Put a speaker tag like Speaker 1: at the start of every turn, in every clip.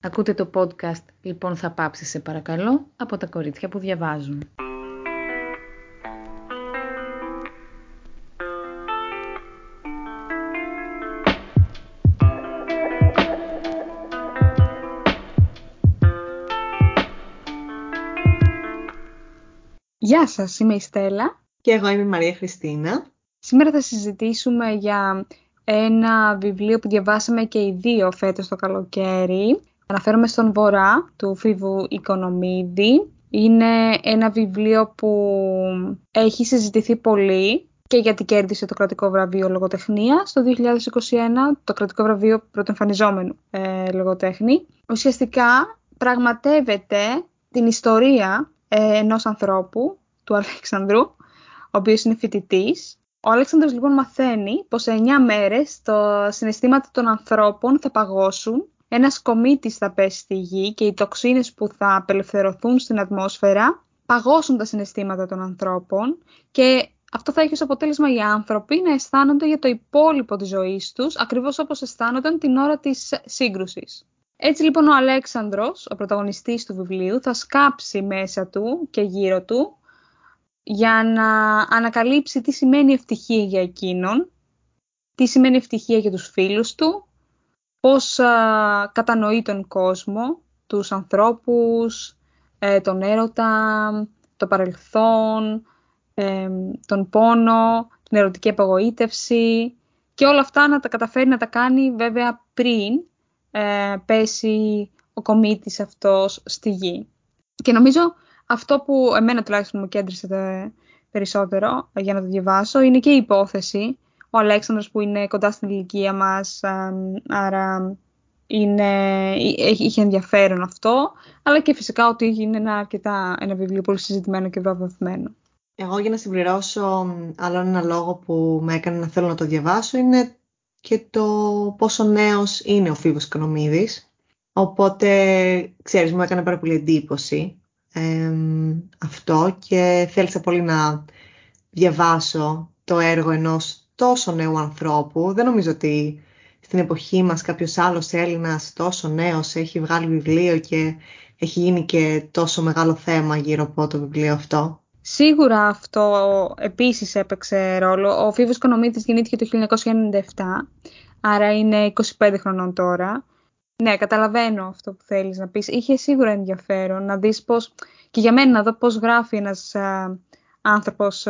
Speaker 1: Ακούτε το podcast «Λοιπόν θα πάψει σε παρακαλώ» από τα κορίτσια που διαβάζουν.
Speaker 2: Γεια σας, είμαι η Στέλλα.
Speaker 3: Και εγώ είμαι η Μαρία Χριστίνα.
Speaker 2: Σήμερα θα συζητήσουμε για ένα βιβλίο που διαβάσαμε και οι δύο φέτος το καλοκαίρι. Αναφέρομαι στον Βορρά του Φίβου Οικονομίδη. Είναι ένα βιβλίο που έχει συζητηθεί πολύ και γιατί κέρδισε το κρατικό βραβείο λογοτεχνία το 2021, το κρατικό βραβείο πρωτοεμφανιζόμενου ε, λογοτέχνη. Ουσιαστικά πραγματεύεται την ιστορία ε, ενός ανθρώπου, του Αλέξανδρου, ο οποίος είναι φοιτητής. Ο Αλέξανδρος λοιπόν μαθαίνει πως σε 9 μέρες τα συναισθήματα των ανθρώπων θα παγώσουν, ένας κομίτης θα πέσει στη γη και οι τοξίνες που θα απελευθερωθούν στην ατμόσφαιρα παγώσουν τα συναισθήματα των ανθρώπων και αυτό θα έχει ως αποτέλεσμα οι άνθρωποι να αισθάνονται για το υπόλοιπο της ζωής τους, ακριβώς όπως αισθάνονταν την ώρα της σύγκρουσης. Έτσι λοιπόν ο Αλέξανδρος, ο πρωταγωνιστής του βιβλίου, θα σκάψει μέσα του και γύρω του για να ανακαλύψει τι σημαίνει ευτυχία για εκείνον, τι σημαίνει ευτυχία για τους φίλους του, πώς κατανοεί τον κόσμο, τους ανθρώπους, ε, τον έρωτα, το παρελθόν, ε, τον πόνο, την ερωτική απογοήτευση και όλα αυτά να τα καταφέρει να τα κάνει βέβαια πριν ε, πέσει ο κομίτης αυτός στη γη. Και νομίζω αυτό που εμένα τουλάχιστον μου κέντρισε περισσότερο για να το διαβάσω είναι και η υπόθεση. Ο Αλέξανδρος που είναι κοντά στην ηλικία μας, άρα είναι, είχε ενδιαφέρον αυτό, αλλά και φυσικά ότι είναι ένα, αρκετά, ένα βιβλίο πολύ συζητημένο και βραβευμένο.
Speaker 3: Εγώ για να συμπληρώσω άλλο ένα λόγο που με έκανε να θέλω να το διαβάσω είναι και το πόσο νέος είναι ο Φίβος Οικονομίδης. Οπότε, ξέρεις, μου έκανε πάρα πολύ εντύπωση αυτό και θέλησα πολύ να διαβάσω το έργο ενός τόσο νέου ανθρώπου. Δεν νομίζω ότι στην εποχή μας κάποιος άλλος Έλληνας τόσο νέος έχει βγάλει βιβλίο και έχει γίνει και τόσο μεγάλο θέμα γύρω από το βιβλίο αυτό.
Speaker 2: Σίγουρα αυτό επίσης έπαιξε ρόλο. Ο Φίβος Κονομίτης γεννήθηκε το 1997, άρα είναι 25 χρονών τώρα. Ναι, καταλαβαίνω αυτό που θέλεις να πεις. Είχε σίγουρα ενδιαφέρον να δεις πώς, και για μένα να δω πώς γράφει ένας α, άνθρωπος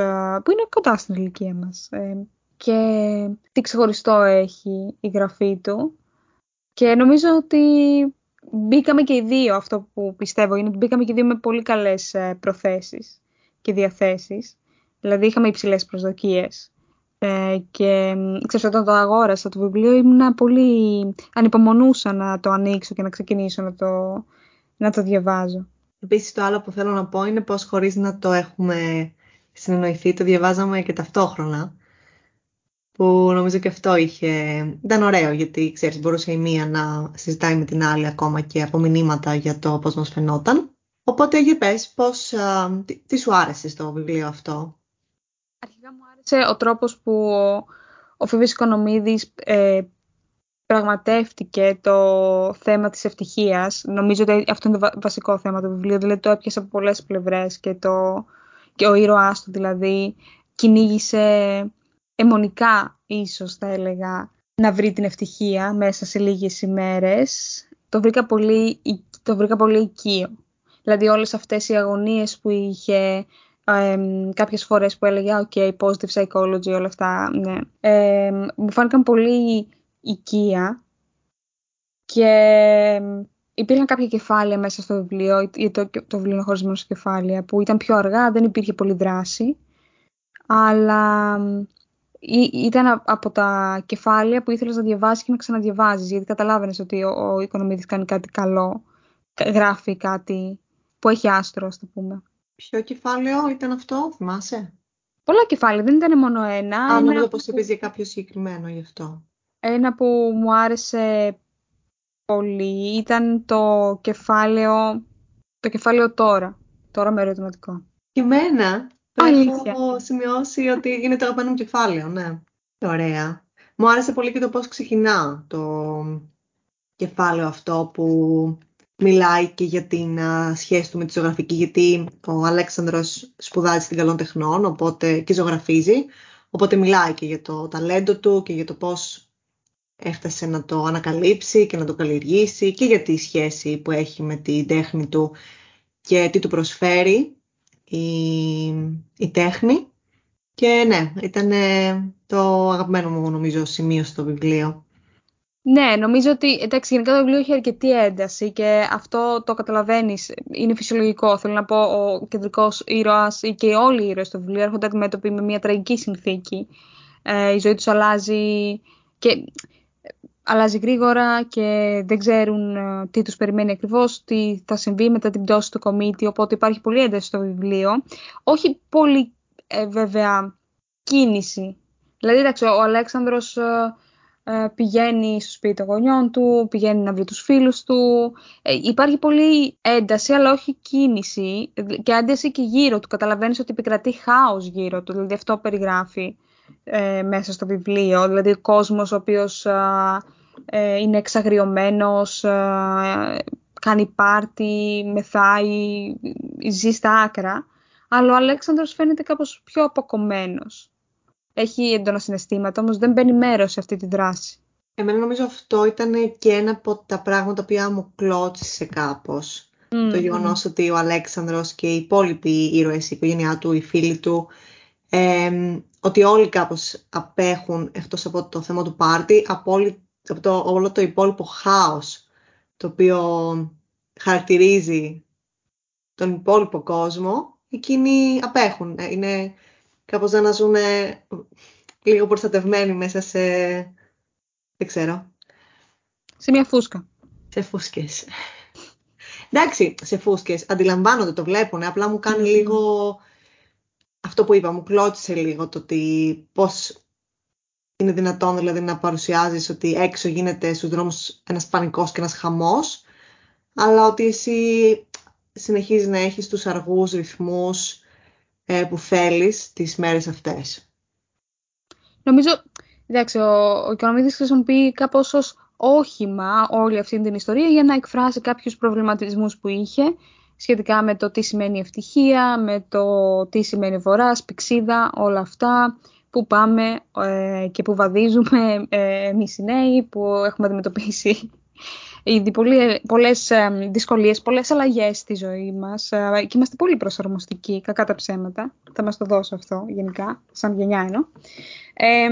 Speaker 2: που είναι κοντά στην ηλικία μας. Ε, και τι ξεχωριστό έχει η γραφή του. Και νομίζω ότι μπήκαμε και οι δύο, αυτό που πιστεύω είναι ότι μπήκαμε και οι δύο με πολύ καλές ε, προθέσεις και διαθέσεις. Δηλαδή είχαμε υψηλές προσδοκίες. Ε, και ξέρεις, όταν το αγόρασα το βιβλίο ήμουν πολύ ανυπομονούσα να το ανοίξω και να ξεκινήσω να το, να το διαβάζω.
Speaker 3: Επίσης το άλλο που θέλω να πω είναι πως χωρίς να το έχουμε συνεννοηθεί το διαβάζαμε και ταυτόχρονα που νομίζω και αυτό είχε... ήταν ωραίο γιατί ξέρεις μπορούσε η μία να συζητάει με την άλλη ακόμα και από μηνύματα για το πώς μας φαινόταν Οπότε για πες, πώς, τι, σου άρεσε στο βιβλίο αυτό;
Speaker 2: Αρχικά μου άρεσε ο τρόπος που ο, ο Φίβης Οικονομίδης ε, πραγματεύτηκε το θέμα της ευτυχίας. Νομίζω ότι αυτό είναι το βασικό θέμα του βιβλίου, δηλαδή το έπιασε από πολλές πλευρές και, το, και ο ήρωάς του δηλαδή κυνήγησε αιμονικά ίσως θα έλεγα να βρει την ευτυχία μέσα σε λίγες ημέρες. Το βρήκα πολύ, το βρήκα πολύ οικείο. Δηλαδή όλες αυτές οι αγωνίες που είχε ε, κάποιες φορές που έλεγε «Ok, positive psychology», όλα αυτά, ναι. Ε, μου φάνηκαν πολύ οικία και υπήρχαν κάποια κεφάλαια μέσα στο βιβλίο, γιατί το, το βιβλίο είναι χωρισμένο σε κεφάλαια, που ήταν πιο αργά, δεν υπήρχε πολύ δράση, αλλά ήταν από τα κεφάλαια που ήθελες να διαβάσεις και να ξαναδιαβάζεις, γιατί καταλάβαινες ότι ο, ο οικονομίτης κάνει κάτι καλό, γράφει κάτι που έχει άστρο, ας το πούμε.
Speaker 3: Ποιο κεφάλαιο ήταν αυτό, θυμάσαι;
Speaker 2: Πολλά κεφάλαια, δεν ήταν μόνο ένα.
Speaker 3: Α, νομίζω πως είπες για κάποιο συγκεκριμένο γι' αυτό.
Speaker 2: Ένα που μου άρεσε πολύ ήταν το κεφάλαιο, το κεφάλαιο τώρα. Τώρα με ερωτηματικό.
Speaker 3: Και εμένα. Το έχω σημειώσει ότι είναι το αγαπημένο μου κεφάλαιο, ναι. Ωραία. Μου άρεσε πολύ και το πώς ξεκινά το, κεφάλαιο αυτό που μιλάει και για την σχέση του με τη ζωγραφική, γιατί ο Αλέξανδρος σπουδάζει στην καλών τεχνών οπότε, και ζωγραφίζει, οπότε μιλάει και για το ταλέντο του και για το πώς έφτασε να το ανακαλύψει και να το καλλιεργήσει και για τη σχέση που έχει με την τέχνη του και τι του προσφέρει η, η τέχνη. Και ναι, ήταν το αγαπημένο μου νομίζω σημείο στο βιβλίο.
Speaker 2: Ναι, νομίζω ότι εντάξει, γενικά το βιβλίο έχει αρκετή ένταση και αυτό το καταλαβαίνεις, είναι φυσιολογικό. Θέλω να πω, ο κεντρικός ήρωας ή και όλοι οι ήρωες στο βιβλίο έρχονται αντιμέτωποι με μια τραγική συνθήκη. Ε, η ζωή τους αλλάζει και αλλάζει γρήγορα και δεν ξέρουν ε, τι τους περιμένει ακριβώς, τι θα συμβεί μετά την πτώση του κομίτη, οπότε υπάρχει πολύ ένταση στο βιβλίο. Όχι πολύ ε, βέβαια κίνηση. Δηλαδή, εντάξει, ο Αλέξανδρος ε, ε, πηγαίνει στο σπίτι των γονιών του, πηγαίνει να βρει τους φίλους του. υπάρχει πολύ ένταση, αλλά όχι κίνηση και ένταση και γύρω του. Καταλαβαίνεις ότι επικρατεί χάος γύρω του, δηλαδή αυτό περιγράφει μέσα στο βιβλίο. Δηλαδή, ο κόσμος ο οποίος ε, είναι εξαγριωμένος, ε, κάνει πάρτι, μεθάει, ζει στα άκρα. Αλλά ο Αλέξανδρος φαίνεται κάπως πιο αποκομμένος. Έχει έντονα συναισθήματα, όμως δεν μπαίνει μέρος σε αυτή τη δράση.
Speaker 3: Εμένα νομίζω αυτό ήταν και ένα από τα πράγματα που μου κλώτσισε κάπως. το γεγονός ότι ο Αλέξανδρος και οι υπόλοιποι ήρωες, η οικογένειά του, οι φίλοι του, ότι όλοι κάπως απέχουν εκτός από το θέμα του πάρτι, από όλη από το, όλο το υπόλοιπο χάος το οποίο χαρακτηρίζει τον υπόλοιπο κόσμο, εκείνοι απέχουν. Ε, είναι κάπως να ζουν λίγο προστατευμένοι μέσα σε... δεν ξέρω.
Speaker 2: Σε μια φούσκα.
Speaker 3: Σε φούσκες. Εντάξει, σε φούσκες. Αντιλαμβάνονται, το βλέπουν. Απλά μου κάνει λίγο... Αυτό που είπα, μου κλώτησε λίγο το ότι πώς είναι δυνατόν δηλαδή να παρουσιάζεις ότι έξω γίνεται στους δρόμους ένας πανικός και ένας χαμός, αλλά ότι εσύ συνεχίζεις να έχεις τους αργούς ρυθμούς ε, που θέλεις τις μέρες αυτές.
Speaker 2: Νομίζω, εντάξει, ο, ο Οικονομίδης χρησιμοποιεί κάπως ως όχημα όλη αυτή την ιστορία για να εκφράσει κάποιους προβληματισμούς που είχε σχετικά με το τι σημαίνει ευτυχία, με το τι σημαίνει βορράς, πηξίδα, όλα αυτά που πάμε ε, και που βαδίζουμε ε, εμείς οι νέοι που έχουμε αντιμετωπίσει ήδη πολύ, πολλές ε, δυσκολίες, πολλές αλλαγές στη ζωή μας ε, και είμαστε πολύ προσαρμοστικοί, κακά τα ψέματα. Θα μας το δώσω αυτό γενικά, σαν γενιά εννοώ. Ε,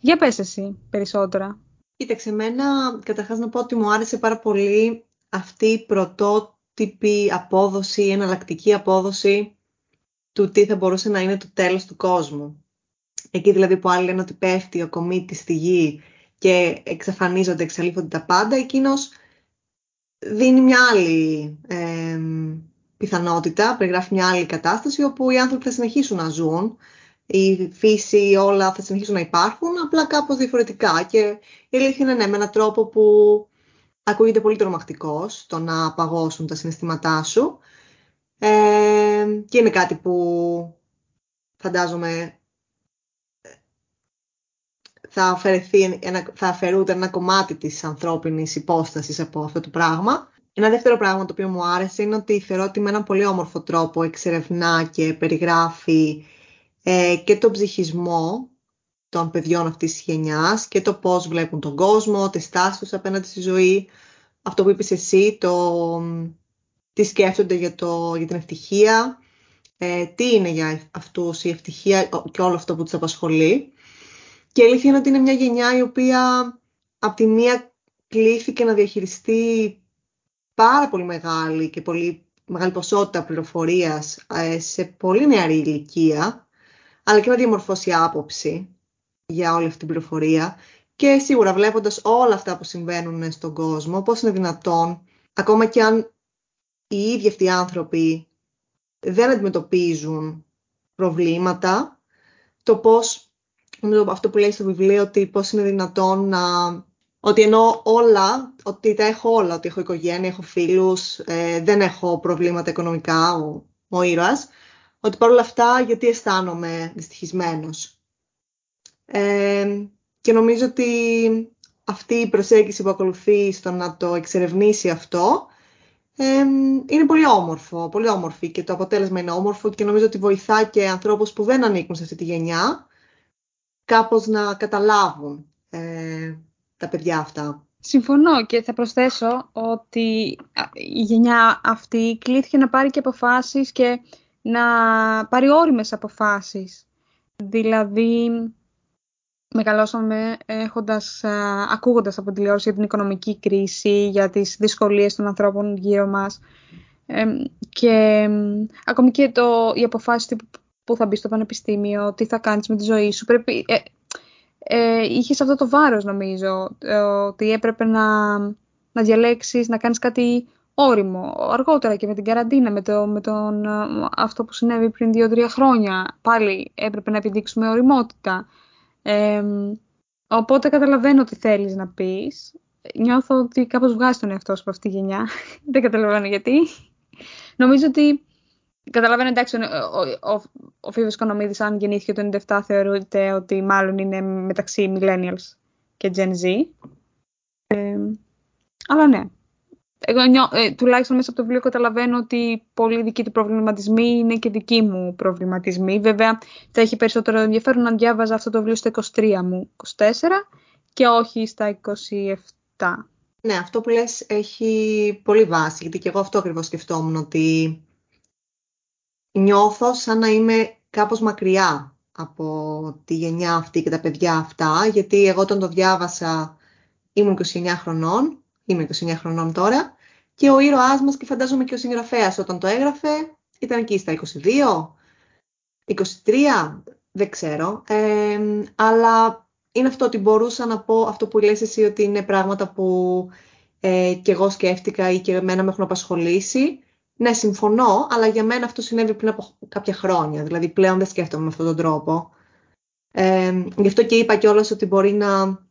Speaker 2: για πες εσύ περισσότερα.
Speaker 3: Κοίταξε, εμένα καταρχάς να πω ότι μου άρεσε πάρα πολύ αυτή η πρωτότυπη απόδοση, η εναλλακτική απόδοση του τι θα μπορούσε να είναι το τέλος του κόσμου. Εκεί δηλαδή που άλλοι λένε ότι πέφτει ο κομίτης στη γη και εξαφανίζονται, εξαλείφονται τα πάντα, εκείνος δίνει μια άλλη ε, πιθανότητα, περιγράφει μια άλλη κατάσταση όπου οι άνθρωποι θα συνεχίσουν να ζουν, η φύση, όλα θα συνεχίσουν να υπάρχουν, απλά κάπως διαφορετικά. Και η αλήθεια είναι ναι, με έναν τρόπο που ακούγεται πολύ τρομακτικός, το να παγώσουν τα συναισθήματά σου. Ε, και είναι κάτι που φαντάζομαι θα, αφαιρεθεί, θα αφαιρούνται ένα κομμάτι της ανθρώπινης υπόστασης από αυτό το πράγμα. Ένα δεύτερο πράγμα το οποίο μου άρεσε είναι ότι θεωρώ ότι με έναν πολύ όμορφο τρόπο εξερευνά και περιγράφει ε, και τον ψυχισμό των παιδιών αυτής της γενιάς και το πώς βλέπουν τον κόσμο, τις στάσεις τους απέναντι στη ζωή. Αυτό που είπες εσύ, το τι σκέφτονται για, το, για την ευτυχία, ε, τι είναι για αυτούς η ευτυχία και όλο αυτό που τους απασχολεί. Και η αλήθεια είναι ότι είναι μια γενιά η οποία από τη μία κλείθηκε να διαχειριστεί πάρα πολύ μεγάλη και πολύ μεγάλη ποσότητα πληροφορίας ε, σε πολύ νεαρή ηλικία, αλλά και να διαμορφώσει άποψη για όλη αυτή την πληροφορία. Και σίγουρα βλέποντας όλα αυτά που συμβαίνουν στον κόσμο, πώς είναι δυνατόν, ακόμα και αν οι ίδιοι αυτοί οι άνθρωποι δεν αντιμετωπίζουν προβλήματα, το πώς αυτό που λέει στο βιβλίο ότι πώς είναι δυνατόν να... Ότι ενώ όλα, ότι τα έχω όλα, ότι έχω οικογένεια, έχω φίλους, ε, δεν έχω προβλήματα οικονομικά, ο, ο ήρωας, ότι παρόλα αυτά γιατί αισθάνομαι δυστυχισμένος. Ε, και νομίζω ότι αυτή η προσέγγιση που ακολουθεί στο να το εξερευνήσει αυτό είναι πολύ όμορφο, πολύ όμορφη και το αποτέλεσμα είναι όμορφο και νομίζω ότι βοηθά και ανθρώπους που δεν ανήκουν σε αυτή τη γενιά κάπως να καταλάβουν ε, τα παιδιά αυτά.
Speaker 2: Συμφωνώ και θα προσθέσω ότι η γενιά αυτή κλείθηκε να πάρει και αποφάσεις και να πάρει όριμες αποφάσεις. Δηλαδή, μεγαλώσαμε έχοντας, ακούγοντας από τηλεόραση για την οικονομική κρίση, για τις δυσκολίες των ανθρώπων γύρω μας και ακόμη και το, οι αποφάσεις που θα μπει στο πανεπιστήμιο, τι θα κάνεις με τη ζωή σου. Πρέπει, ε, ε, είχες αυτό το βάρος νομίζω, ε, ότι έπρεπε να, να διαλέξεις, να κάνεις κάτι όριμο. Αργότερα και με την καραντίνα, με, το, με τον, αυτό που συνέβη πριν δύο-τρία χρόνια, πάλι έπρεπε να επιδείξουμε οριμότητα. Ε, οπότε καταλαβαίνω τι θέλεις να πεις. Νιώθω ότι κάπως βγάζει τον εαυτό σου από αυτή τη γενιά. Δεν καταλαβαίνω γιατί. Νομίζω ότι Καταλαβαίνω, εντάξει, ο, ο, ο Φίβος Κονομίδης, αν γεννήθηκε το 97, θεωρείται ότι μάλλον είναι μεταξύ millennials και Gen Z. Ε, αλλά ναι. Εγώ ε, τουλάχιστον μέσα από το βιβλίο καταλαβαίνω ότι πολλοί δικοί του προβληματισμοί είναι και δικοί μου προβληματισμοί. Βέβαια, θα έχει περισσότερο ενδιαφέρον αν διάβαζα αυτό το βιβλίο στα 23 μου, 24 και όχι στα 27.
Speaker 3: Ναι, αυτό που λες έχει πολύ βάση, γιατί και εγώ αυτό ακριβώς σκεφτόμουν, ότι νιώθω σαν να είμαι κάπως μακριά από τη γενιά αυτή και τα παιδιά αυτά, γιατί εγώ όταν το διάβασα ήμουν 29 χρονών, είμαι 29 χρονών τώρα, και ο ήρωάς μας και φαντάζομαι και ο συγγραφέας όταν το έγραφε ήταν εκεί στα 22, 23, δεν ξέρω, ε, αλλά είναι αυτό ότι μπορούσα να πω αυτό που λες εσύ ότι είναι πράγματα που ε, και εγώ σκέφτηκα ή και εμένα με έχουν απασχολήσει ναι, συμφωνώ, αλλά για μένα αυτό συνέβη πριν από κάποια χρόνια. Δηλαδή πλέον δεν σκέφτομαι με αυτόν τον τρόπο. Ε, γι' αυτό και είπα κιόλας ότι μπορεί να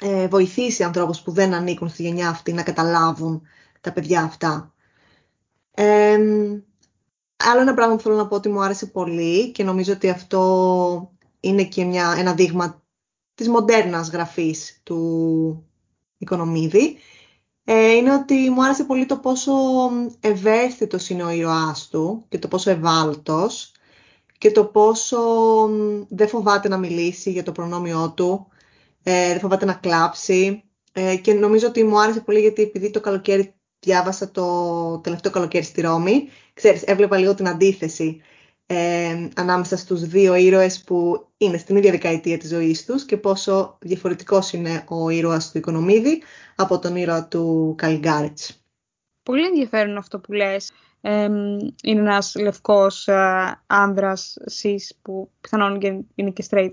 Speaker 3: ε, βοηθήσει ανθρώπους που δεν ανήκουν στη γενιά αυτή να καταλάβουν τα παιδιά αυτά. Ε, άλλο ένα πράγμα που θέλω να πω ότι μου άρεσε πολύ και νομίζω ότι αυτό είναι και μια, ένα δείγμα της μοντέρνας γραφής του Οικονομίδη ε, είναι ότι μου άρεσε πολύ το πόσο ευαίσθητος είναι ο ήρωάς του και το πόσο ευάλωτος και το πόσο δεν φοβάται να μιλήσει για το προνόμιό του, ε, δεν φοβάται να κλάψει. Ε, και νομίζω ότι μου άρεσε πολύ γιατί επειδή το καλοκαίρι διάβασα το τελευταίο καλοκαίρι στη Ρώμη, ξέρεις, έβλεπα λίγο την αντίθεση ε, ανάμεσα στους δύο ήρωες που είναι στην ίδια δεκαετία της ζωής τους και πόσο διαφορετικός είναι ο ήρωας του Οικονομίδη από τον ήρωα του Καλιγκάριτς.
Speaker 2: Πολύ ενδιαφέρον αυτό που λες. Ε, είναι ένας λευκός ε, άνδρας cis που πιθανόν και είναι και straight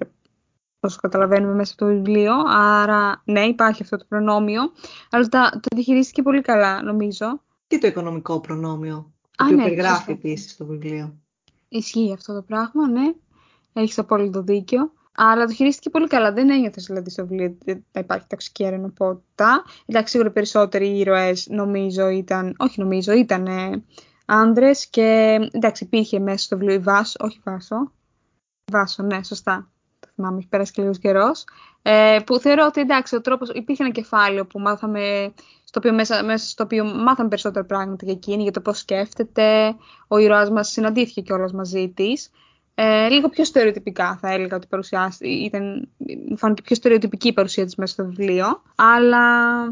Speaker 2: όσο καταλαβαίνουμε μέσα από το βιβλίο. Άρα ναι υπάρχει αυτό το προνόμιο. Αλλά το, το διχειρίστηκε πολύ καλά νομίζω.
Speaker 3: Και το οικονομικό προνόμιο. Το οποίο ναι, περιγράφει επίσης στο βιβλίο.
Speaker 2: Ισχύει αυτό το πράγμα, ναι. Έχεις απόλυτο δίκιο. Αλλά το χειρίστηκε πολύ καλά. Δεν ένιωθες δηλαδή στο βιβλίο ότι θα υπάρχει τοξική αρενοπότητα. Εντάξει, σίγουρα περισσότεροι ήρωες νομίζω ήταν. Όχι νομίζω, ήταν άντρε και εντάξει, υπήρχε μέσα στο βιβλίο η Βάσο. Όχι Βάσο. Βάσο, ναι, σωστά. Το θυμάμαι, έχει πέρασει και λίγος καιρός. Ε, που θεωρώ ότι εντάξει, ο τρόπος. Υπήρχε ένα κεφάλαιο που μάθαμε στο οποίο μέσα, μέσα στο οποίο μάθαμε περισσότερα πράγματα για εκείνη, για το πώς σκέφτεται. Ο ήρωάς μας συναντήθηκε κιόλας μαζί της. Ε, λίγο πιο στερεοτυπικά θα έλεγα ότι παρουσιάστηκε, ήταν, μου φάνηκε πιο στερεοτυπική η παρουσία της μέσα στο βιβλίο, αλλά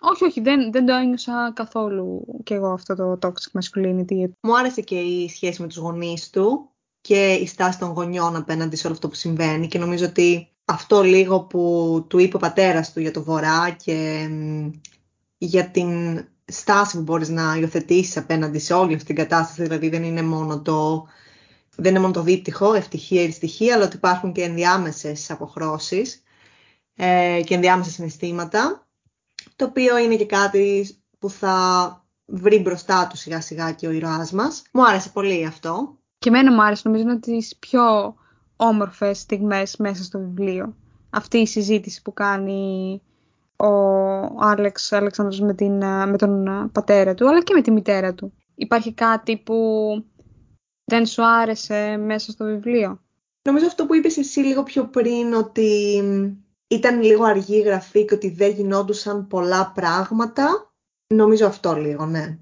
Speaker 2: όχι, όχι, δεν, δεν το ένιωσα καθόλου κι εγώ αυτό το toxic masculinity.
Speaker 3: Μου άρεσε και η σχέση με τους γονείς του και η στάση των γονιών απέναντι σε όλο αυτό που συμβαίνει και νομίζω ότι αυτό λίγο που του είπε ο πατέρας του για το Βορρά και για την στάση που μπορείς να υιοθετήσεις απέναντι σε όλη αυτή την κατάσταση, δηλαδή δεν είναι μόνο το, δεν είναι μόνο το δίπτυχο, ευτυχία ή δυστυχία, αλλά ότι υπάρχουν και ενδιάμεσες αποχρώσεις ε, και ενδιάμεσα συναισθήματα, το οποίο είναι και κάτι που θα βρει μπροστά του σιγά σιγά και ο ήρωάς μας. Μου άρεσε πολύ αυτό.
Speaker 2: Και εμένα μου άρεσε, νομίζω είναι τις πιο όμορφες στιγμές μέσα στο βιβλίο. Αυτή η συζήτηση που κάνει ο Άλεξ Αλεξάνδρος με, την, με τον πατέρα του, αλλά και με τη μητέρα του. Υπάρχει κάτι που δεν σου άρεσε μέσα στο βιβλίο;
Speaker 3: Νομίζω αυτό που είπες εσύ λίγο πιο πριν, ότι ήταν λίγο αργή η γραφή και ότι δεν γινόντουσαν πολλά πράγματα. Νομίζω αυτό λίγο, ναι.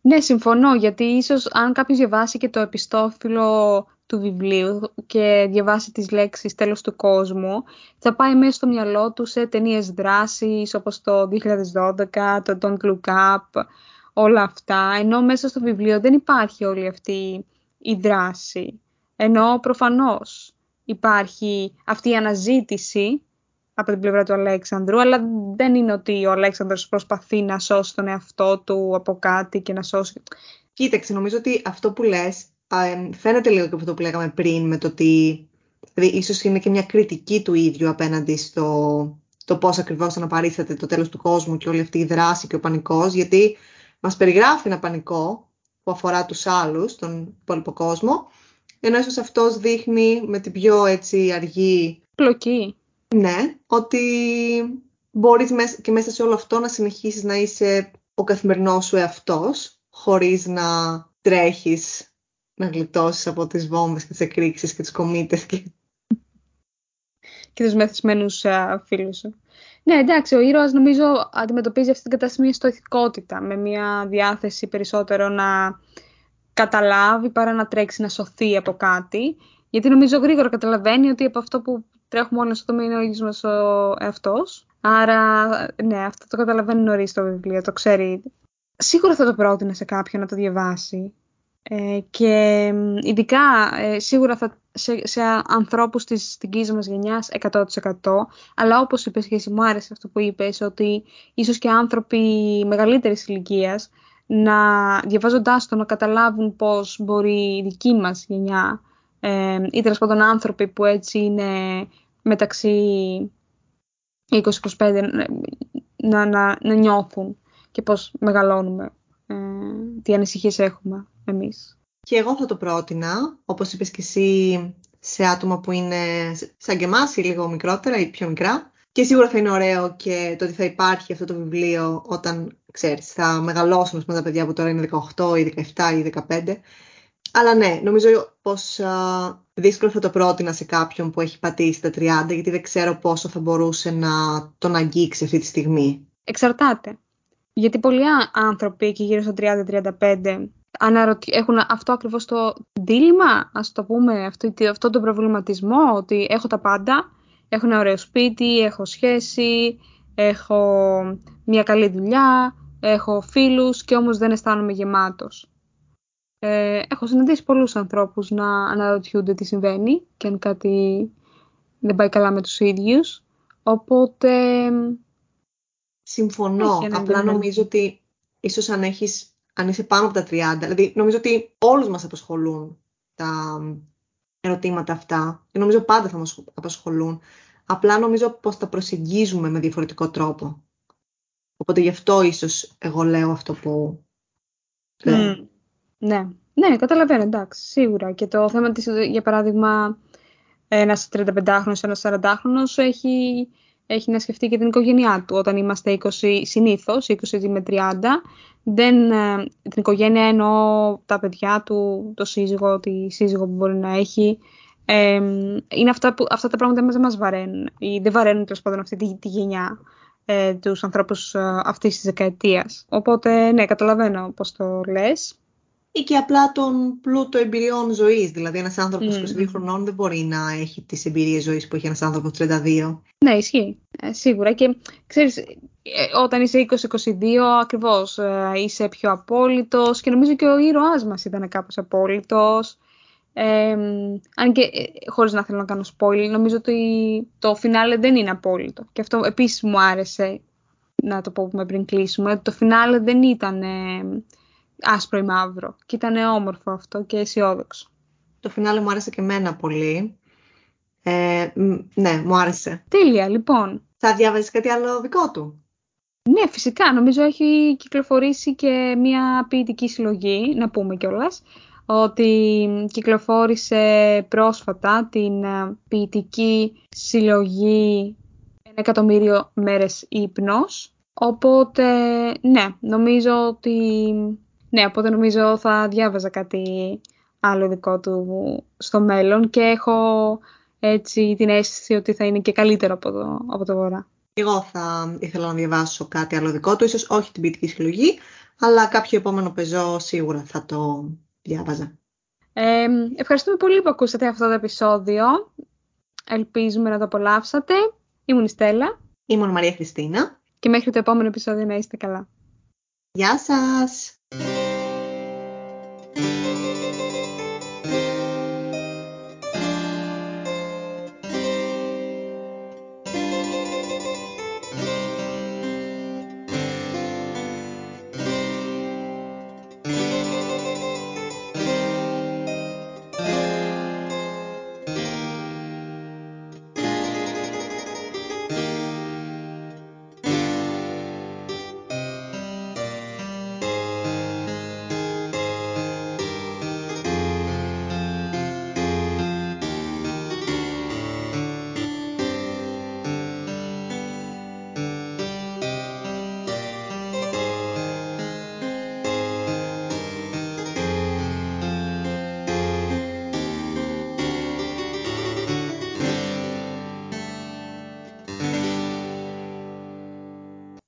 Speaker 2: Ναι, συμφωνώ, γιατί ίσως αν κάποιος διαβάσει και το επιστόφυλλο του βιβλίου και διαβάσει τις λέξεις τέλος του κόσμου, θα πάει μέσα στο μυαλό του σε ταινίες δράσης όπως το 2012, το Don't Look Up, όλα αυτά, ενώ μέσα στο βιβλίο δεν υπάρχει όλη αυτή η δράση. Ενώ προφανώς υπάρχει αυτή η αναζήτηση από την πλευρά του Αλέξανδρου, αλλά δεν είναι ότι ο Αλέξανδρος προσπαθεί να σώσει τον εαυτό του από κάτι και να σώσει...
Speaker 3: Κοίταξε, νομίζω ότι αυτό που λες φαίνεται λίγο και αυτό που λέγαμε πριν με το ότι δηλαδή, ίσως είναι και μια κριτική του ίδιου απέναντι στο το πώς ακριβώς αναπαρήθεται το τέλος του κόσμου και όλη αυτή η δράση και ο πανικός, γιατί μας περιγράφει ένα πανικό που αφορά τους άλλους, τον υπόλοιπο κόσμο, ενώ ίσως αυτός δείχνει με την πιο έτσι αργή...
Speaker 2: Πλοκή.
Speaker 3: Ναι, ότι μπορείς και μέσα σε όλο αυτό να συνεχίσεις να είσαι ο καθημερινός σου εαυτός, χωρίς να τρέχεις να γλιτώσεις από τις βόμβες και τις εκρήξεις και τις κομίτες και...
Speaker 2: και τους μεθυσμένους φίλους σου. Ναι, εντάξει, ο ήρωας νομίζω αντιμετωπίζει αυτή την κατάσταση μια στοηθικότητα, με μια διάθεση περισσότερο να καταλάβει παρά να τρέξει να σωθεί από κάτι. Γιατί νομίζω γρήγορα καταλαβαίνει ότι από αυτό που τρέχουμε όλοι στο είναι ο ίδιος μας ο εαυτός. Άρα, ναι, αυτό το καταλαβαίνει νωρίς το βιβλίο, το ξέρει. Σίγουρα θα το πρότεινα σε κάποιον να το διαβάσει. Ε, και ειδικά ε, σίγουρα θα, σε, σε ανθρώπους της δικής μας γενιάς 100% αλλά όπως είπες και εσύ μου άρεσε αυτό που είπες ότι ίσως και άνθρωποι μεγαλύτερης ηλικίας να διαβάζοντάς το να καταλάβουν πώς μπορεί η δική μας γενιά ε, ή τέλος πάντων άνθρωποι που έτσι είναι μεταξύ 20-25 να, να, να νιώθουν και πώς μεγαλώνουμε, ε, τι ανησυχίες έχουμε εμείς.
Speaker 3: Και εγώ θα το πρότεινα, όπως είπες και εσύ, σε άτομα που είναι σαν και εμάς ή λίγο μικρότερα ή πιο μικρά. Και σίγουρα θα είναι ωραίο και το ότι θα υπάρχει αυτό το βιβλίο όταν, ξέρεις, θα μεγαλώσουν με τα παιδιά που τώρα είναι 18 ή 17 ή 15. Αλλά ναι, νομίζω πως α, δύσκολο θα το πρότεινα σε κάποιον που έχει πατήσει τα 30, γιατί δεν ξέρω πόσο θα μπορούσε να τον αγγίξει αυτή τη στιγμή.
Speaker 2: Εξαρτάται. Γιατί πολλοί άνθρωποι εκεί γύρω στα 30-35 αναρωτι... έχουν αυτό ακριβώς το δίλημα, ας το πούμε, αυτό, αυτό το προβληματισμό, ότι έχω τα πάντα, έχω ένα ωραίο σπίτι, έχω σχέση, έχω μια καλή δουλειά, έχω φίλους και όμως δεν αισθάνομαι γεμάτος. Ε, έχω συναντήσει πολλούς ανθρώπους να αναρωτιούνται τι συμβαίνει και αν κάτι δεν πάει καλά με τους ίδιους. Οπότε...
Speaker 3: Συμφωνώ. Απλά νομίζω ότι ίσως αν έχεις αν είσαι πάνω από τα 30. Δηλαδή, νομίζω ότι όλους μας απασχολούν τα ερωτήματα αυτά. Και νομίζω πάντα θα μας απασχολούν. Απλά νομίζω πως τα προσεγγίζουμε με διαφορετικό τρόπο. Οπότε γι' αυτό ίσως εγώ λέω αυτό που
Speaker 2: mm. Ναι, ναι, καταλαβαίνω, εντάξει, σίγουρα. Και το θέμα της, για παράδειγμα, ένας 35χρονος, ένας 40χρονος έχει, έχει να σκεφτεί και την οικογένειά του. Όταν είμαστε 20 συνήθως, 20 με 30, δεν, ε, την οικογένεια εννοώ τα παιδιά του, το σύζυγο, τη σύζυγο που μπορεί να έχει. Ε, είναι αυτά, που, αυτά τα πράγματα δεν μας βαραίνουν ή δεν βαραίνουν τέλος πάντων αυτή τη, τη γενιά ε, τους ανθρώπους ε, αυτής της δεκαετίας. Οπότε ναι, καταλαβαίνω πώς το λες
Speaker 3: ή και απλά τον πλούτο εμπειριών ζωής. Δηλαδή, ένας άνθρωπος mm. 22 χρονών δεν μπορεί να έχει τις εμπειρίες ζωής που έχει ένας άνθρωπος 32.
Speaker 2: Ναι, ισχύει. Ε, σίγουρα. Και ξέρεις, ε, όταν είσαι 20-22, ακριβώς ε, είσαι πιο απόλυτος και νομίζω και ο ήρωάς μας ήταν κάπως απόλυτος. Ε, αν και ε, χωρίς να θέλω να κάνω spoil, νομίζω ότι το φινάλε δεν είναι απόλυτο. Και αυτό επίσης μου άρεσε να το πούμε πριν κλείσουμε. Το φινάλε δεν ήταν άσπρο ή μαύρο. Και ήταν όμορφο αυτό και αισιόδοξο.
Speaker 3: Το φινάλε μου άρεσε και εμένα πολύ. Ε, ναι, μου άρεσε.
Speaker 2: Τέλεια, λοιπόν.
Speaker 3: Θα διάβαζες κάτι άλλο δικό του;
Speaker 2: Ναι, φυσικά. Νομίζω έχει κυκλοφορήσει και μια ποιητική συλλογή, να πούμε κιόλας, ότι κυκλοφόρησε πρόσφατα την ε, ποιητική συλλογή «Ένα εκατομμύριο μέρες ύπνος». Οπότε, ναι, νομίζω ότι ναι, οπότε νομίζω θα διάβαζα κάτι άλλο δικό του στο μέλλον και έχω έτσι την αίσθηση ότι θα είναι και καλύτερο από το, από το Βορρά.
Speaker 3: Εγώ θα ήθελα να διαβάσω κάτι άλλο δικό του, ίσως όχι την ποιητική συλλογή, αλλά κάποιο επόμενο πεζό σίγουρα θα το διάβαζα.
Speaker 2: Ε, ευχαριστούμε πολύ που ακούσατε αυτό το επεισόδιο. Ελπίζουμε να το απολαύσατε. Ήμουν η Στέλλα.
Speaker 3: Ήμουν Μαρία Χριστίνα.
Speaker 2: Και μέχρι το επόμενο επεισόδιο να είστε καλά.
Speaker 3: Γεια σας!